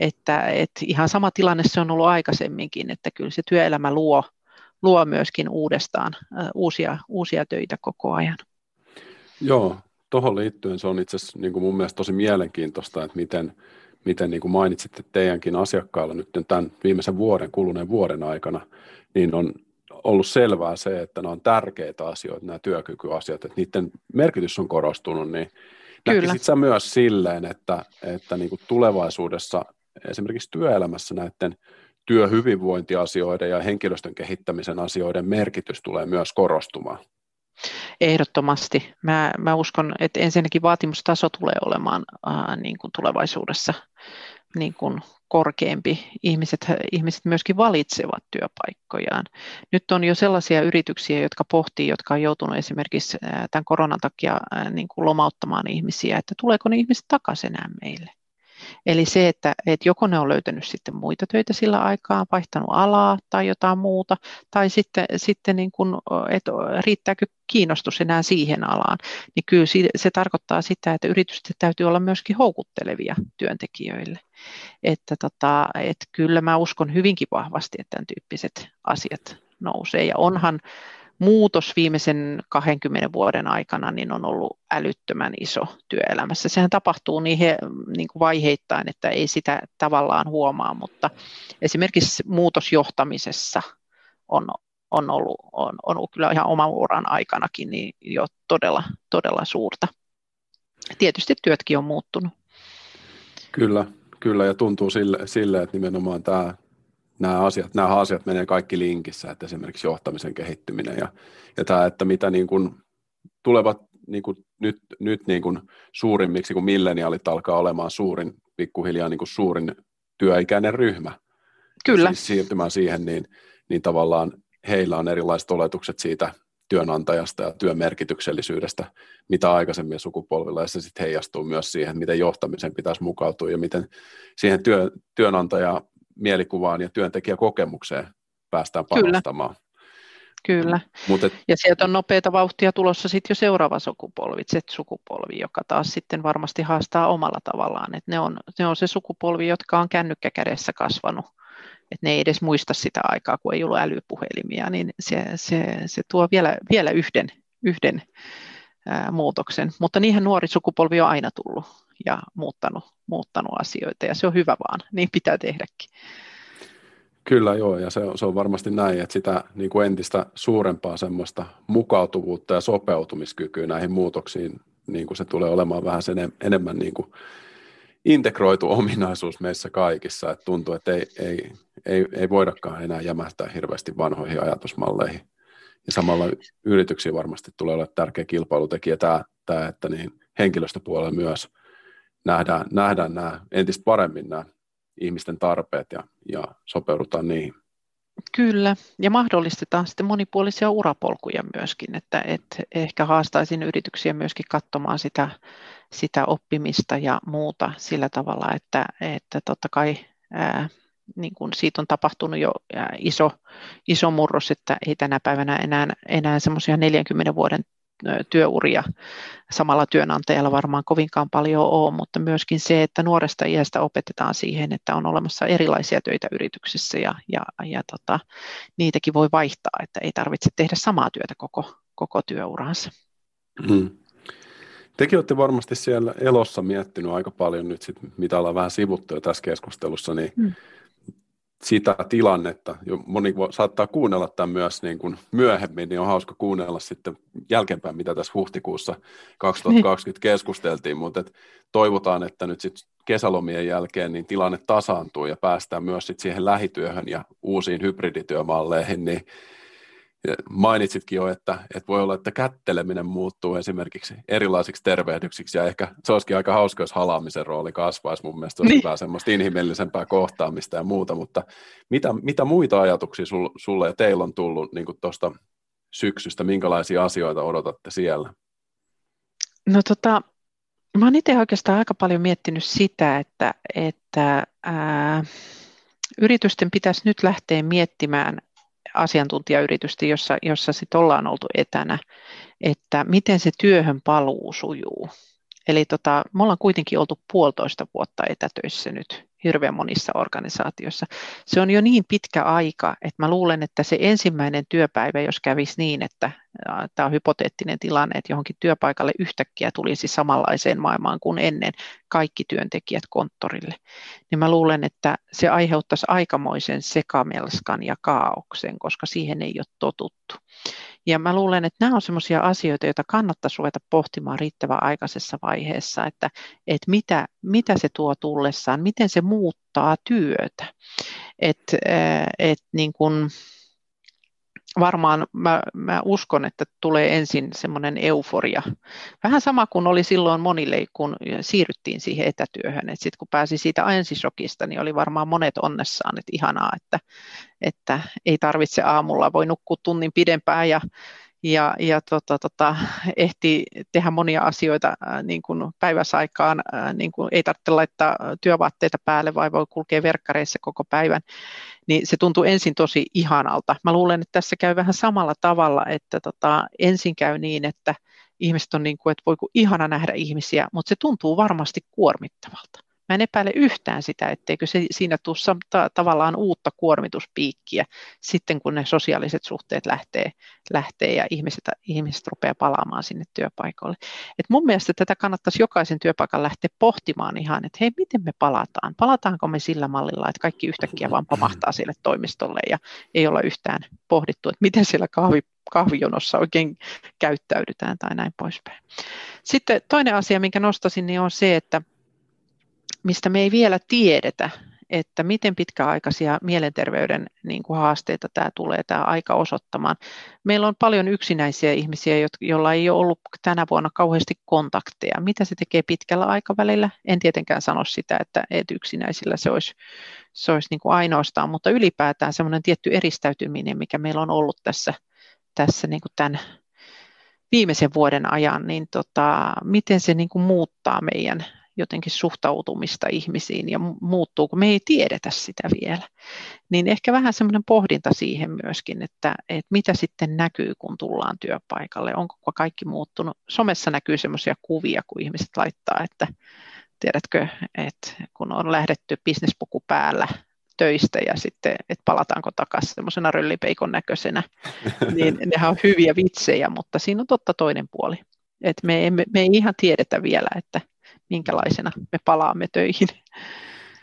että, että ihan sama tilanne se on ollut aikaisemminkin, että kyllä se työelämä luo, luo myöskin uudestaan uusia, uusia töitä koko ajan. Joo, tuohon liittyen se on itse asiassa niin kuin mun mielestä tosi mielenkiintoista, että miten, miten niin kuin mainitsitte teidänkin asiakkailla nyt tämän viimeisen vuoden, kuluneen vuoden aikana, niin on ollut selvää se, että ne on tärkeitä asioita, nämä työkykyasiat, että niiden merkitys on korostunut, niin näkisit sä myös silleen, että, että niin kuin tulevaisuudessa esimerkiksi työelämässä näiden työhyvinvointiasioiden ja henkilöstön kehittämisen asioiden merkitys tulee myös korostumaan? Ehdottomasti. Mä, mä uskon, että ensinnäkin vaatimustaso tulee olemaan ää, niin kuin tulevaisuudessa niin kuin korkeampi. Ihmiset, ihmiset myöskin valitsevat työpaikkojaan. Nyt on jo sellaisia yrityksiä, jotka pohtii, jotka on joutunut esimerkiksi tämän koronan takia niin kuin lomauttamaan ihmisiä, että tuleeko ne ihmiset takaisin enää meille. Eli se, että, että joko ne on löytänyt sitten muita töitä sillä aikaa, vaihtanut alaa tai jotain muuta, tai sitten, sitten niin kuin, että riittääkö kiinnostus enää siihen alaan, niin kyllä se tarkoittaa sitä, että yritysten täytyy olla myöskin houkuttelevia työntekijöille. Että, tota, että kyllä mä uskon hyvinkin vahvasti, että tämän tyyppiset asiat nousee. Ja onhan muutos viimeisen 20 vuoden aikana niin on ollut älyttömän iso työelämässä. Sehän tapahtuu he, niin kuin vaiheittain, että ei sitä tavallaan huomaa, mutta esimerkiksi muutosjohtamisessa on, on, ollut, on, on ollut kyllä ihan oman uran aikanakin niin jo todella, todella suurta. Tietysti työtkin on muuttunut. Kyllä, kyllä ja tuntuu sille, sille että nimenomaan tämä nämä asiat, nämä asiat menee kaikki linkissä, että esimerkiksi johtamisen kehittyminen ja, ja tämä, että mitä niin kuin tulevat niin kuin nyt, nyt niin kuin suurimmiksi, kun milleniaalit alkaa olemaan suurin, pikkuhiljaa niin kuin suurin työikäinen ryhmä. Kyllä. Siis siirtymään siihen, niin, niin tavallaan heillä on erilaiset oletukset siitä työnantajasta ja työn merkityksellisyydestä, mitä aikaisemmin sukupolvilla, ja se sitten heijastuu myös siihen, miten johtamisen pitäisi mukautua ja miten siihen työ, työnantaja mielikuvaan ja työntekijäkokemukseen päästään panostamaan. Kyllä. Kyllä. Mut et... Ja sieltä on nopeita vauhtia tulossa sitten jo seuraava sukupolvi, Z-sukupolvi, joka taas sitten varmasti haastaa omalla tavallaan. Et ne, on, ne on se sukupolvi, jotka on kännykkä kädessä kasvanut. Et ne ei edes muista sitä aikaa, kun ei ollut älypuhelimia, niin se, se, se tuo vielä, vielä yhden, yhden ää, muutoksen. Mutta niihin nuori sukupolvi on aina tullut ja muuttanut, muuttanut asioita, ja se on hyvä vaan, niin pitää tehdäkin. Kyllä joo, ja se on, se on varmasti näin, että sitä niin kuin entistä suurempaa semmoista mukautuvuutta ja sopeutumiskykyä näihin muutoksiin, niin kuin se tulee olemaan vähän sen enemmän niin kuin integroitu ominaisuus meissä kaikissa, että tuntuu, että ei, ei, ei, ei voidakaan enää jämähtää hirveästi vanhoihin ajatusmalleihin. Ja samalla yrityksiä varmasti tulee olla tärkeä kilpailutekijä tämä, tämä että niin henkilöstöpuolella myös nähdään, nähdään nämä entistä paremmin nämä ihmisten tarpeet ja, ja sopeudutaan niihin. Kyllä, ja mahdollistetaan sitten monipuolisia urapolkuja myöskin, että, että ehkä haastaisin yrityksiä myöskin katsomaan sitä, sitä oppimista ja muuta sillä tavalla, että, että totta kai ää, niin kuin siitä on tapahtunut jo iso, iso murros, että ei tänä päivänä enää, enää semmoisia 40 vuoden työuria samalla työnantajalla varmaan kovinkaan paljon ole, mutta myöskin se, että nuoresta iästä opetetaan siihen, että on olemassa erilaisia töitä yrityksissä ja, ja, ja tota, niitäkin voi vaihtaa, että ei tarvitse tehdä samaa työtä koko, koko työuransa. Hmm. Tekin olette varmasti siellä elossa miettinyt aika paljon nyt, sit, mitä ollaan vähän sivuttu jo tässä keskustelussa, niin hmm sitä tilannetta. Jo moni saattaa kuunnella tämän myös niin kuin myöhemmin, niin on hauska kuunnella sitten jälkeenpäin, mitä tässä huhtikuussa 2020 keskusteltiin, mutta et toivotaan, että nyt sitten kesälomien jälkeen niin tilanne tasaantuu ja päästään myös sit siihen lähityöhön ja uusiin hybridityömalleihin, niin mainitsitkin jo, että, että voi olla, että kätteleminen muuttuu esimerkiksi erilaisiksi tervehdyksiksi, ja ehkä se olisikin aika hauska, jos halaamisen rooli kasvaisi. Mun mielestä olisi niin. hyvä semmoista inhimillisempää kohtaamista ja muuta, mutta mitä, mitä muita ajatuksia sulle ja teillä on tullut niin tuosta syksystä, minkälaisia asioita odotatte siellä? No tota, mä oon itse oikeastaan aika paljon miettinyt sitä, että, että ää, yritysten pitäisi nyt lähteä miettimään asiantuntijayritystä, jossa, jossa sit ollaan oltu etänä, että miten se työhön paluu sujuu. Eli tota, me ollaan kuitenkin oltu puolitoista vuotta etätöissä nyt hirveän monissa organisaatioissa. Se on jo niin pitkä aika, että mä luulen, että se ensimmäinen työpäivä, jos kävisi niin, että tämä on hypoteettinen tilanne, että johonkin työpaikalle yhtäkkiä tulisi samanlaiseen maailmaan kuin ennen kaikki työntekijät konttorille, niin mä luulen, että se aiheuttaisi aikamoisen sekamelskan ja kaauksen, koska siihen ei ole totuttu. Ja mä luulen, että nämä on sellaisia asioita, joita kannattaisi ruveta pohtimaan riittävän aikaisessa vaiheessa, että, että mitä, mitä se tuo tullessaan, miten se muuttaa työtä. Että et niin kun, varmaan mä, mä uskon, että tulee ensin semmoinen euforia. Vähän sama kuin oli silloin monille, kun siirryttiin siihen etätyöhön. Sitten kun pääsi siitä ensisokista, niin oli varmaan monet onnessaan, että ihanaa, että, että ei tarvitse aamulla, voi nukkua tunnin pidempään ja ja, ja tota, tota, ehti tehdä monia asioita ää, niin kuin päiväsaikaan, ää, niin kuin ei tarvitse laittaa työvaatteita päälle, vai voi kulkea verkkareissa koko päivän, niin se tuntuu ensin tosi ihanalta. Mä luulen, että tässä käy vähän samalla tavalla, että tota, ensin käy niin, että ihmiset on niin kuin, että voi kuin ihana nähdä ihmisiä, mutta se tuntuu varmasti kuormittavalta. Mä en epäile yhtään sitä, etteikö se, siinä tule ta- tavallaan uutta kuormituspiikkiä sitten, kun ne sosiaaliset suhteet lähtee, lähtee ja ihmiset, ihmiset rupeaa palaamaan sinne työpaikalle. Et mun mielestä tätä kannattaisi jokaisen työpaikan lähteä pohtimaan ihan, että hei, miten me palataan? Palataanko me sillä mallilla, että kaikki yhtäkkiä vaan pamahtaa sille toimistolle ja ei olla yhtään pohdittu, että miten siellä kahvi, kahvijonossa oikein käyttäydytään tai näin poispäin. Sitten toinen asia, minkä nostasin, niin on se, että mistä me ei vielä tiedetä, että miten pitkäaikaisia mielenterveyden niin kuin haasteita tämä tulee tämä aika osoittamaan. Meillä on paljon yksinäisiä ihmisiä, joilla ei ole ollut tänä vuonna kauheasti kontakteja. Mitä se tekee pitkällä aikavälillä? En tietenkään sano sitä, että, että yksinäisillä se olisi, se olisi niin kuin ainoastaan, mutta ylipäätään semmoinen tietty eristäytyminen, mikä meillä on ollut tässä, tässä niin kuin tämän viimeisen vuoden ajan, niin tota, miten se niin kuin muuttaa meidän jotenkin suhtautumista ihmisiin ja muuttuu, kun me ei tiedetä sitä vielä. Niin ehkä vähän semmoinen pohdinta siihen myöskin, että, että mitä sitten näkyy, kun tullaan työpaikalle. Onko kaikki muuttunut? Somessa näkyy semmoisia kuvia, kun ihmiset laittaa, että tiedätkö, että kun on lähdetty bisnespuku päällä töistä ja sitten, että palataanko takaisin semmoisena röllipeikon näköisenä, niin nehän on hyviä vitsejä, mutta siinä on totta toinen puoli. että me, emme, me ei ihan tiedetä vielä, että minkälaisena me palaamme töihin.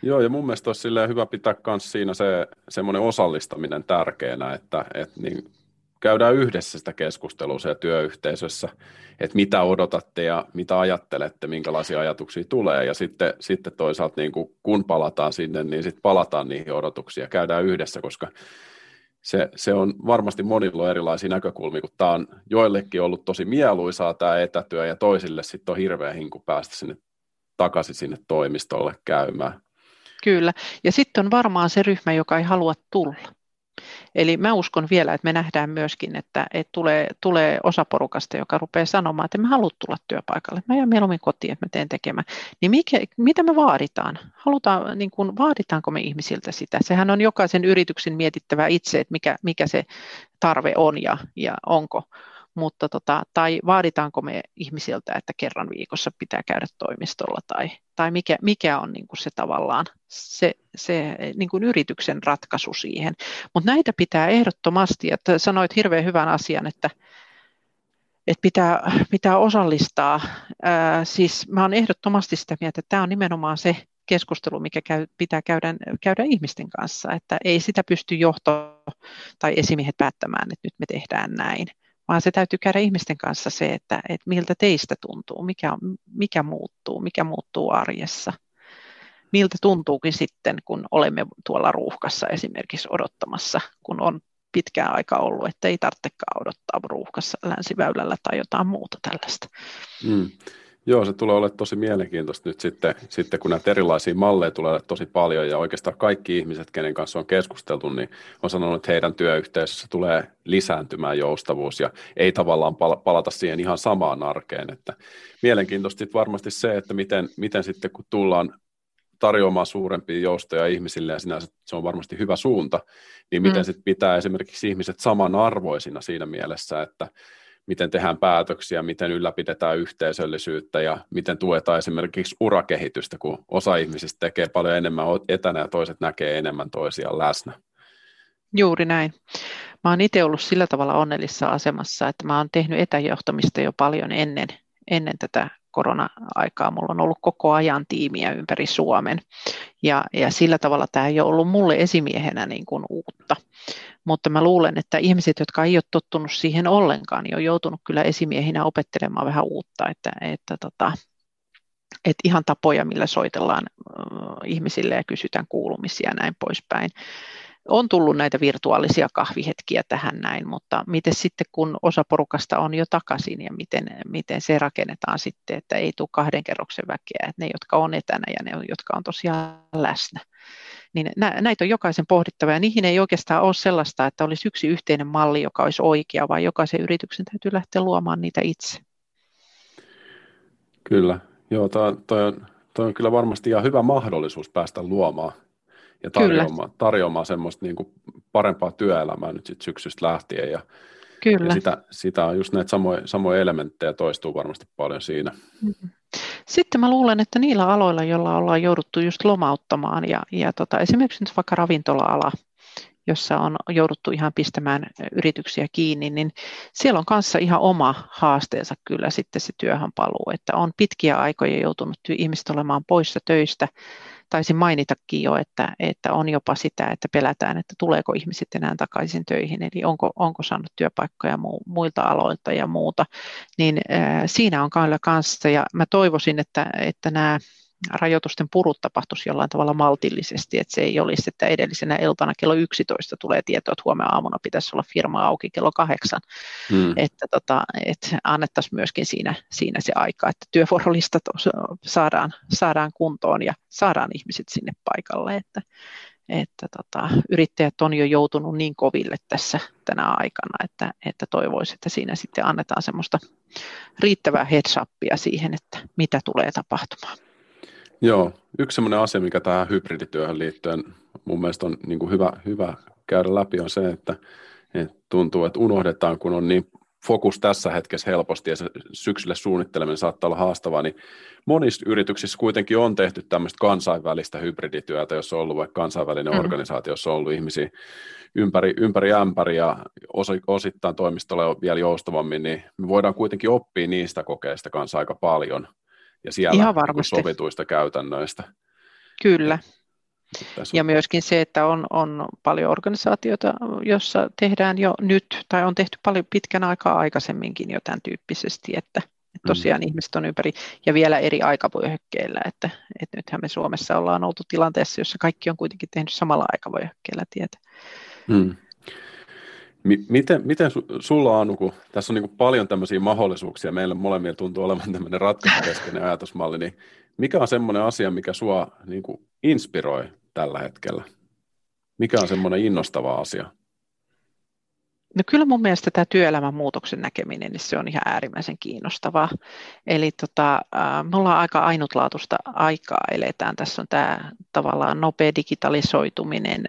Joo, ja mun mielestä olisi hyvä pitää myös siinä se semmoinen osallistaminen tärkeänä, että, että niin käydään yhdessä sitä keskustelua siellä työyhteisössä, että mitä odotatte ja mitä ajattelette, minkälaisia ajatuksia tulee, ja sitten, sitten toisaalta niin kuin, kun palataan sinne, niin sitten palataan niihin odotuksiin ja käydään yhdessä, koska se, se on varmasti monilla erilaisia näkökulmia, kun tämä on joillekin ollut tosi mieluisaa tämä etätyö, ja toisille sitten on hirveä hinku päästä sinne takaisin sinne toimistolle käymään. Kyllä, ja sitten on varmaan se ryhmä, joka ei halua tulla. Eli mä uskon vielä, että me nähdään myöskin, että, että tulee, tulee osa porukasta, joka rupeaa sanomaan, että me haluan tulla työpaikalle. Mä jään mieluummin kotiin, että mä teen tekemään. Niin mikä, mitä me vaaditaan? Halutaan, niin kuin, vaaditaanko me ihmisiltä sitä? Sehän on jokaisen yrityksen mietittävä itse, että mikä, mikä se tarve on ja, ja onko mutta tota, tai vaaditaanko me ihmisiltä, että kerran viikossa pitää käydä toimistolla, tai, tai mikä, mikä on niin kuin se tavallaan se, se niin kuin yrityksen ratkaisu siihen. Mutta näitä pitää ehdottomasti, että sanoit hirveän hyvän asian, että, että pitää, pitää osallistaa. Ää, siis mä olen ehdottomasti sitä mieltä, että tämä on nimenomaan se keskustelu, mikä käy, pitää käydä, käydä ihmisten kanssa, että ei sitä pysty johto tai esimiehet päättämään, että nyt me tehdään näin, vaan se täytyy käydä ihmisten kanssa se, että, että miltä teistä tuntuu, mikä, mikä muuttuu, mikä muuttuu arjessa. Miltä tuntuukin sitten, kun olemme tuolla ruuhkassa esimerkiksi odottamassa, kun on pitkään aikaa ollut, että ei tarvitsekaan odottaa ruuhkassa länsiväylällä tai jotain muuta tällaista. Mm. Joo, se tulee olemaan tosi mielenkiintoista nyt sitten, sitten kun näitä erilaisia malleja tulee tosi paljon ja oikeastaan kaikki ihmiset, kenen kanssa on keskusteltu, niin on sanonut, että heidän työyhteisössä tulee lisääntymään joustavuus ja ei tavallaan palata siihen ihan samaan arkeen. Että mielenkiintoista sitten varmasti se, että miten, miten sitten kun tullaan tarjoamaan suurempia joustoja ihmisille ja sinänsä se on varmasti hyvä suunta, niin miten mm. sitten pitää esimerkiksi ihmiset samanarvoisina siinä mielessä, että miten tehdään päätöksiä, miten ylläpidetään yhteisöllisyyttä ja miten tuetaan esimerkiksi urakehitystä, kun osa ihmisistä tekee paljon enemmän etänä ja toiset näkee enemmän toisiaan läsnä. Juuri näin. Mä oon itse ollut sillä tavalla onnellisessa asemassa, että mä oon tehnyt etäjohtamista jo paljon ennen, ennen tätä korona-aikaa. Mulla on ollut koko ajan tiimiä ympäri Suomen ja, ja sillä tavalla tämä ei ole ollut mulle esimiehenä niin kuin uutta. Mutta mä luulen, että ihmiset, jotka ei ole tottunut siihen ollenkaan, niin on joutunut kyllä esimiehinä opettelemaan vähän uutta, että, että tota, että ihan tapoja, millä soitellaan ihmisille ja kysytään kuulumisia ja näin poispäin on tullut näitä virtuaalisia kahvihetkiä tähän näin, mutta miten sitten kun osa porukasta on jo takaisin ja miten, miten se rakennetaan sitten, että ei tule kahden kerroksen väkeä, että ne, jotka on etänä ja ne, jotka on tosiaan läsnä. Niin näitä on jokaisen pohdittava ja niihin ei oikeastaan ole sellaista, että olisi yksi yhteinen malli, joka olisi oikea, vaan jokaisen yrityksen täytyy lähteä luomaan niitä itse. Kyllä, joo, toi, toi, on, toi on kyllä varmasti ihan hyvä mahdollisuus päästä luomaan ja tarjoamaan, tarjoamaan semmoista niin kuin parempaa työelämää nyt sit syksystä lähtien. Ja, Kyllä. ja sitä, sitä on just näitä samoja, samoja elementtejä toistuu varmasti paljon siinä. Mm-hmm. Sitten mä luulen, että niillä aloilla, joilla ollaan jouduttu just lomauttamaan, ja, ja tota, esimerkiksi nyt vaikka ravintola-ala, jossa on jouduttu ihan pistämään yrityksiä kiinni, niin siellä on kanssa ihan oma haasteensa kyllä sitten se työhön paluu, että on pitkiä aikoja joutunut ihmiset olemaan poissa töistä, taisin mainitakin jo, että, että on jopa sitä, että pelätään, että tuleeko ihmiset enää takaisin töihin, eli onko, onko saanut työpaikkoja mu, muilta aloilta ja muuta, niin äh, siinä on kyllä kanssa, ja mä toivoisin, että, että nämä rajoitusten purut tapahtuisi jollain tavalla maltillisesti, että se ei olisi, että edellisenä iltana kello 11 tulee tietoa, että huomenna aamuna pitäisi olla firma auki kello kahdeksan, hmm. että, tota, että annettaisiin myöskin siinä, siinä se aika, että työvuorolistat saadaan, saadaan kuntoon ja saadaan ihmiset sinne paikalle, että, että tota, yrittäjät on jo joutunut niin koville tässä tänä aikana, että, että toivoisi, että siinä sitten annetaan semmoista riittävää heads siihen, että mitä tulee tapahtumaan. Joo, yksi sellainen asia, mikä tähän hybridityöhön liittyen mun mielestä on niin kuin hyvä, hyvä käydä läpi, on se, että, että tuntuu, että unohdetaan, kun on niin fokus tässä hetkessä helposti ja se syksylle suunnitteleminen saattaa olla haastavaa, niin monissa yrityksissä kuitenkin on tehty tämmöistä kansainvälistä hybridityötä, jos on ollut vaikka kansainvälinen mm. organisaatio, jossa on ollut ihmisiä ympäri, ympäri ämpäri ja osittain toimistolle on vielä joustavammin, niin me voidaan kuitenkin oppia niistä kokeista kanssa aika paljon ja siellä Ihan varmasti. sovituista käytännöistä. Kyllä. Ja myöskin se, että on, on paljon organisaatioita, jossa tehdään jo nyt tai on tehty paljon pitkän aikaa aikaisemminkin jo tämän tyyppisesti, että, että tosiaan mm. ihmiset on ympäri ja vielä eri aikavyöhykkeillä, että, että nythän me Suomessa ollaan oltu tilanteessa, jossa kaikki on kuitenkin tehnyt samalla aikavyöhykkeellä tietä. Mm. Miten, miten sulla Anu, kun tässä on niin paljon tämmöisiä mahdollisuuksia, meillä molemmilla tuntuu olevan tämmöinen ratkaisukeskeinen ajatusmalli, niin mikä on semmoinen asia, mikä sua niin inspiroi tällä hetkellä? Mikä on semmoinen innostava asia? No kyllä mun mielestä tämä työelämän muutoksen näkeminen, niin se on ihan äärimmäisen kiinnostavaa. Eli tota, me ollaan aika ainutlaatuista aikaa eletään. Tässä on tämä tavallaan nopea digitalisoituminen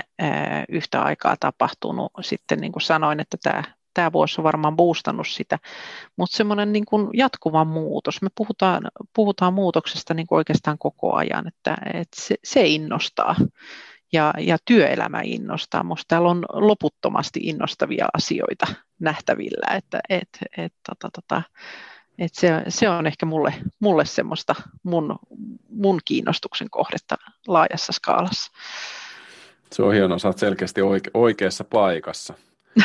yhtä aikaa tapahtunut. Sitten niin kuin sanoin, että tämä, tämä vuosi on varmaan boostannut sitä, mutta semmoinen niin kuin jatkuva muutos. Me puhutaan, puhutaan muutoksesta niin kuin oikeastaan koko ajan, että, että se, se innostaa ja, ja työelämä innostaa. Minusta täällä on loputtomasti innostavia asioita nähtävillä, että et, et, tota, tota, et se, se on ehkä mulle, mulle semmoista mun, mun kiinnostuksen kohdetta laajassa skaalassa. Se on hienoa, sä oot selkeästi oike, oikeassa paikassa.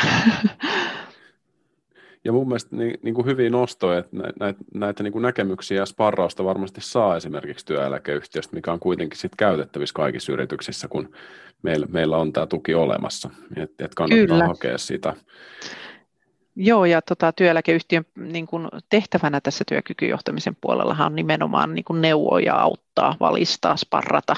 Ja mun mielestä niin, niin kuin hyviä nostoja, että näitä, näitä niin kuin näkemyksiä ja sparrausta varmasti saa esimerkiksi työeläkeyhtiöstä, mikä on kuitenkin sit käytettävissä kaikissa yrityksissä, kun meillä, meillä on tämä tuki olemassa, että et kannattaa Kyllä. hakea sitä. Joo, ja tota, työeläkeyhtiön niin kuin tehtävänä tässä työkykyjohtamisen puolella on nimenomaan niin kuin neuvoa ja auttaa, valistaa, sparrata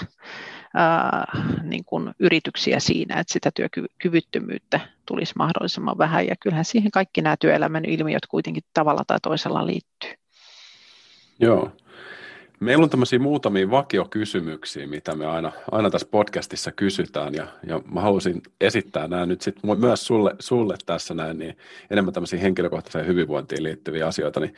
ää, niin kuin yrityksiä siinä, että sitä työkyvyttömyyttä tulisi mahdollisimman vähän. Ja kyllähän siihen kaikki nämä työelämän ilmiöt kuitenkin tavalla tai toisella liittyy. Joo. Meillä on tämmöisiä muutamia vakiokysymyksiä, mitä me aina, aina tässä podcastissa kysytään, ja, ja mä haluaisin esittää nämä nyt sit myös sulle, sulle tässä näin, niin enemmän tämmöisiä henkilökohtaiseen hyvinvointiin liittyviä asioita, niin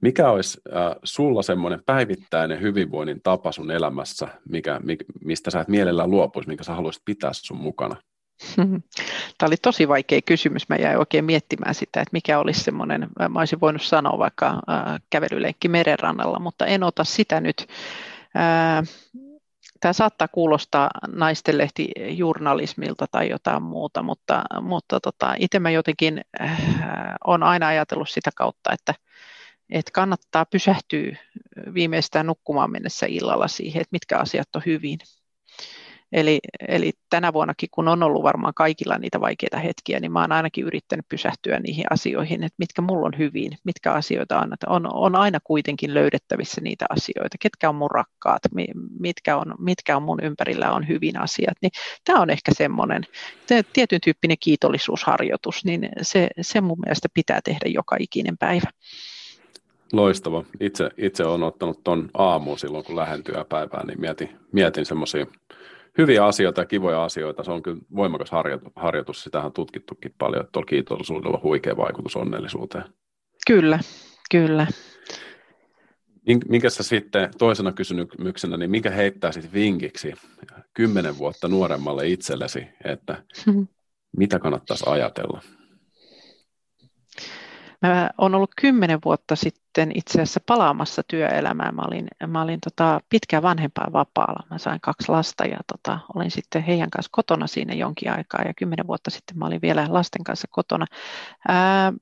mikä olisi äh, sulla semmoinen päivittäinen hyvinvoinnin tapa sun elämässä, mikä, mistä sä et mielellään luopuisi, minkä sä haluaisit pitää sun mukana? Tämä oli tosi vaikea kysymys. Mä jäin oikein miettimään sitä, että mikä olisi semmoinen, mä olisin voinut sanoa vaikka kävelylenkki merenrannalla, mutta en ota sitä nyt. Tämä saattaa kuulostaa naistenlehti journalismilta tai jotain muuta, mutta, mutta tota, itse mä jotenkin äh, olen aina ajatellut sitä kautta, että, että kannattaa pysähtyä viimeistään nukkumaan mennessä illalla siihen, että mitkä asiat on hyvin Eli, eli tänä vuonnakin, kun on ollut varmaan kaikilla niitä vaikeita hetkiä, niin mä oon ainakin yrittänyt pysähtyä niihin asioihin, että mitkä mulla on hyvin, mitkä asioita on. On, on aina kuitenkin löydettävissä niitä asioita, ketkä on mun rakkaat, mitkä on, mitkä on mun ympärillä on hyvin asiat. Niin tämä on ehkä semmoinen tietyn tyyppinen kiitollisuusharjoitus, niin se, se mun mielestä pitää tehdä joka ikinen päivä. Loistava. Itse, itse olen ottanut tuon aamuun silloin, kun lähden työpäivään, niin mietin, mietin semmoisia hyviä asioita ja kivoja asioita. Se on kyllä voimakas harjoitus. Sitähän on tutkittukin paljon, että tuolla kiitollisuudella on huikea vaikutus onnellisuuteen. Kyllä, kyllä. Minkä sä sitten toisena kysymyksenä, niin minkä heittäisit vinkiksi kymmenen vuotta nuoremmalle itsellesi, että mitä kannattaisi ajatella? Mä olen ollut kymmenen vuotta sitten itse asiassa palaamassa työelämään. Mä olin, mä olin tota pitkään vanhempaa vapaalla. Mä sain kaksi lasta ja tota, olin sitten heidän kanssa kotona siinä jonkin aikaa ja kymmenen vuotta sitten mä olin vielä lasten kanssa kotona. Ää,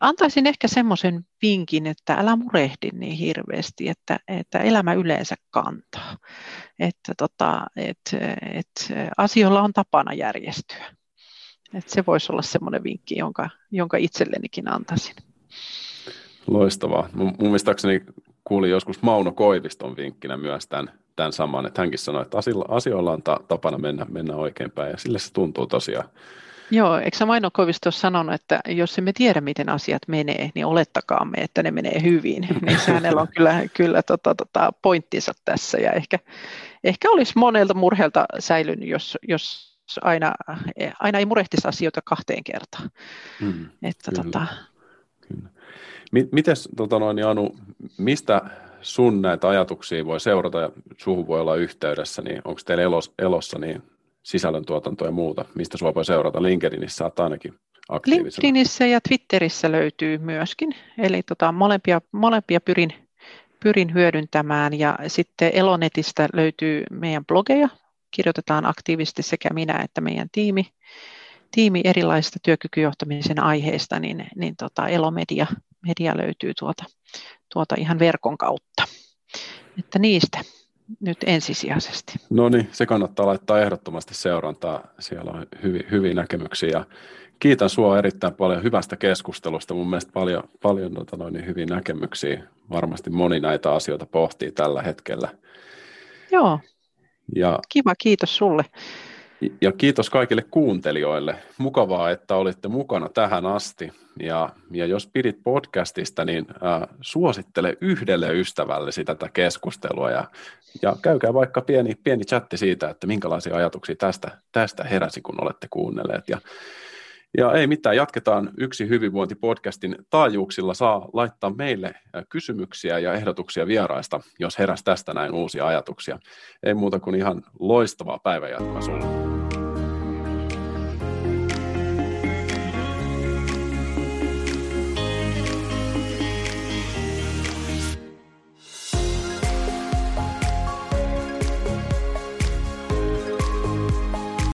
antaisin ehkä semmoisen vinkin, että älä murehdi niin hirveästi, että, että elämä yleensä kantaa. Että tota, et, et, asioilla on tapana järjestyä. Et se voisi olla semmoinen vinkki, jonka, jonka itsellenikin antaisin. Loistavaa. Mun, mun kuulin joskus Mauno Koiviston vinkkinä myös tämän, tämän saman, että hänkin sanoi, että asioilla on ta, tapana mennä, mennä oikeinpäin ja sille se tuntuu tosiaan, Joo, eikö Maino Koivisto sanonut, että jos emme tiedä, miten asiat menee, niin olettakaamme, että ne menee hyvin. Niin hänellä on kyllä, kyllä tota, tota, pointtinsa tässä ja ehkä, ehkä olisi monelta murheelta säilynyt, jos, jos aina, aina ei murehtisi asioita kahteen kertaan. Mm, että, kyllä, tota... kyllä. Mites tota noin, Anu, mistä sun näitä ajatuksia voi seurata ja suhun voi olla yhteydessä, niin onko teillä elos, elossa niin sisällöntuotanto ja muuta, mistä sua voi seurata? LinkedInissä saat ainakin aktiivisena. LinkedInissä ja Twitterissä löytyy myöskin, eli tota, molempia, molempia pyrin, pyrin hyödyntämään ja sitten Elonetistä löytyy meidän blogeja, kirjoitetaan aktiivisesti sekä minä että meidän tiimi, tiimi erilaisista työkykyjohtamisen aiheista, niin, niin tota Elomedia media löytyy tuota, tuota ihan verkon kautta. Että niistä nyt ensisijaisesti. No niin, se kannattaa laittaa ehdottomasti seurantaa. Siellä on hyviä, hyviä näkemyksiä. Ja kiitän sinua erittäin paljon hyvästä keskustelusta. Mun mielestä paljon, paljon tota noin, hyviä näkemyksiä. Varmasti moni näitä asioita pohtii tällä hetkellä. Joo, ja, kiva, kiitos sulle. Ja kiitos kaikille kuuntelijoille. Mukavaa, että olitte mukana tähän asti. Ja, ja jos pidit podcastista, niin äh, suosittele yhdelle ystävälle sitä tätä keskustelua ja, ja käykää vaikka pieni, pieni chatti siitä, että minkälaisia ajatuksia tästä, tästä heräsi, kun olette kuunnelleet. Ja ja ei mitään, jatketaan Yksi hyvinvointi-podcastin taajuuksilla. Saa laittaa meille kysymyksiä ja ehdotuksia vieraista, jos heräs tästä näin uusia ajatuksia. Ei muuta kuin ihan loistavaa päivänjatkoa sulle.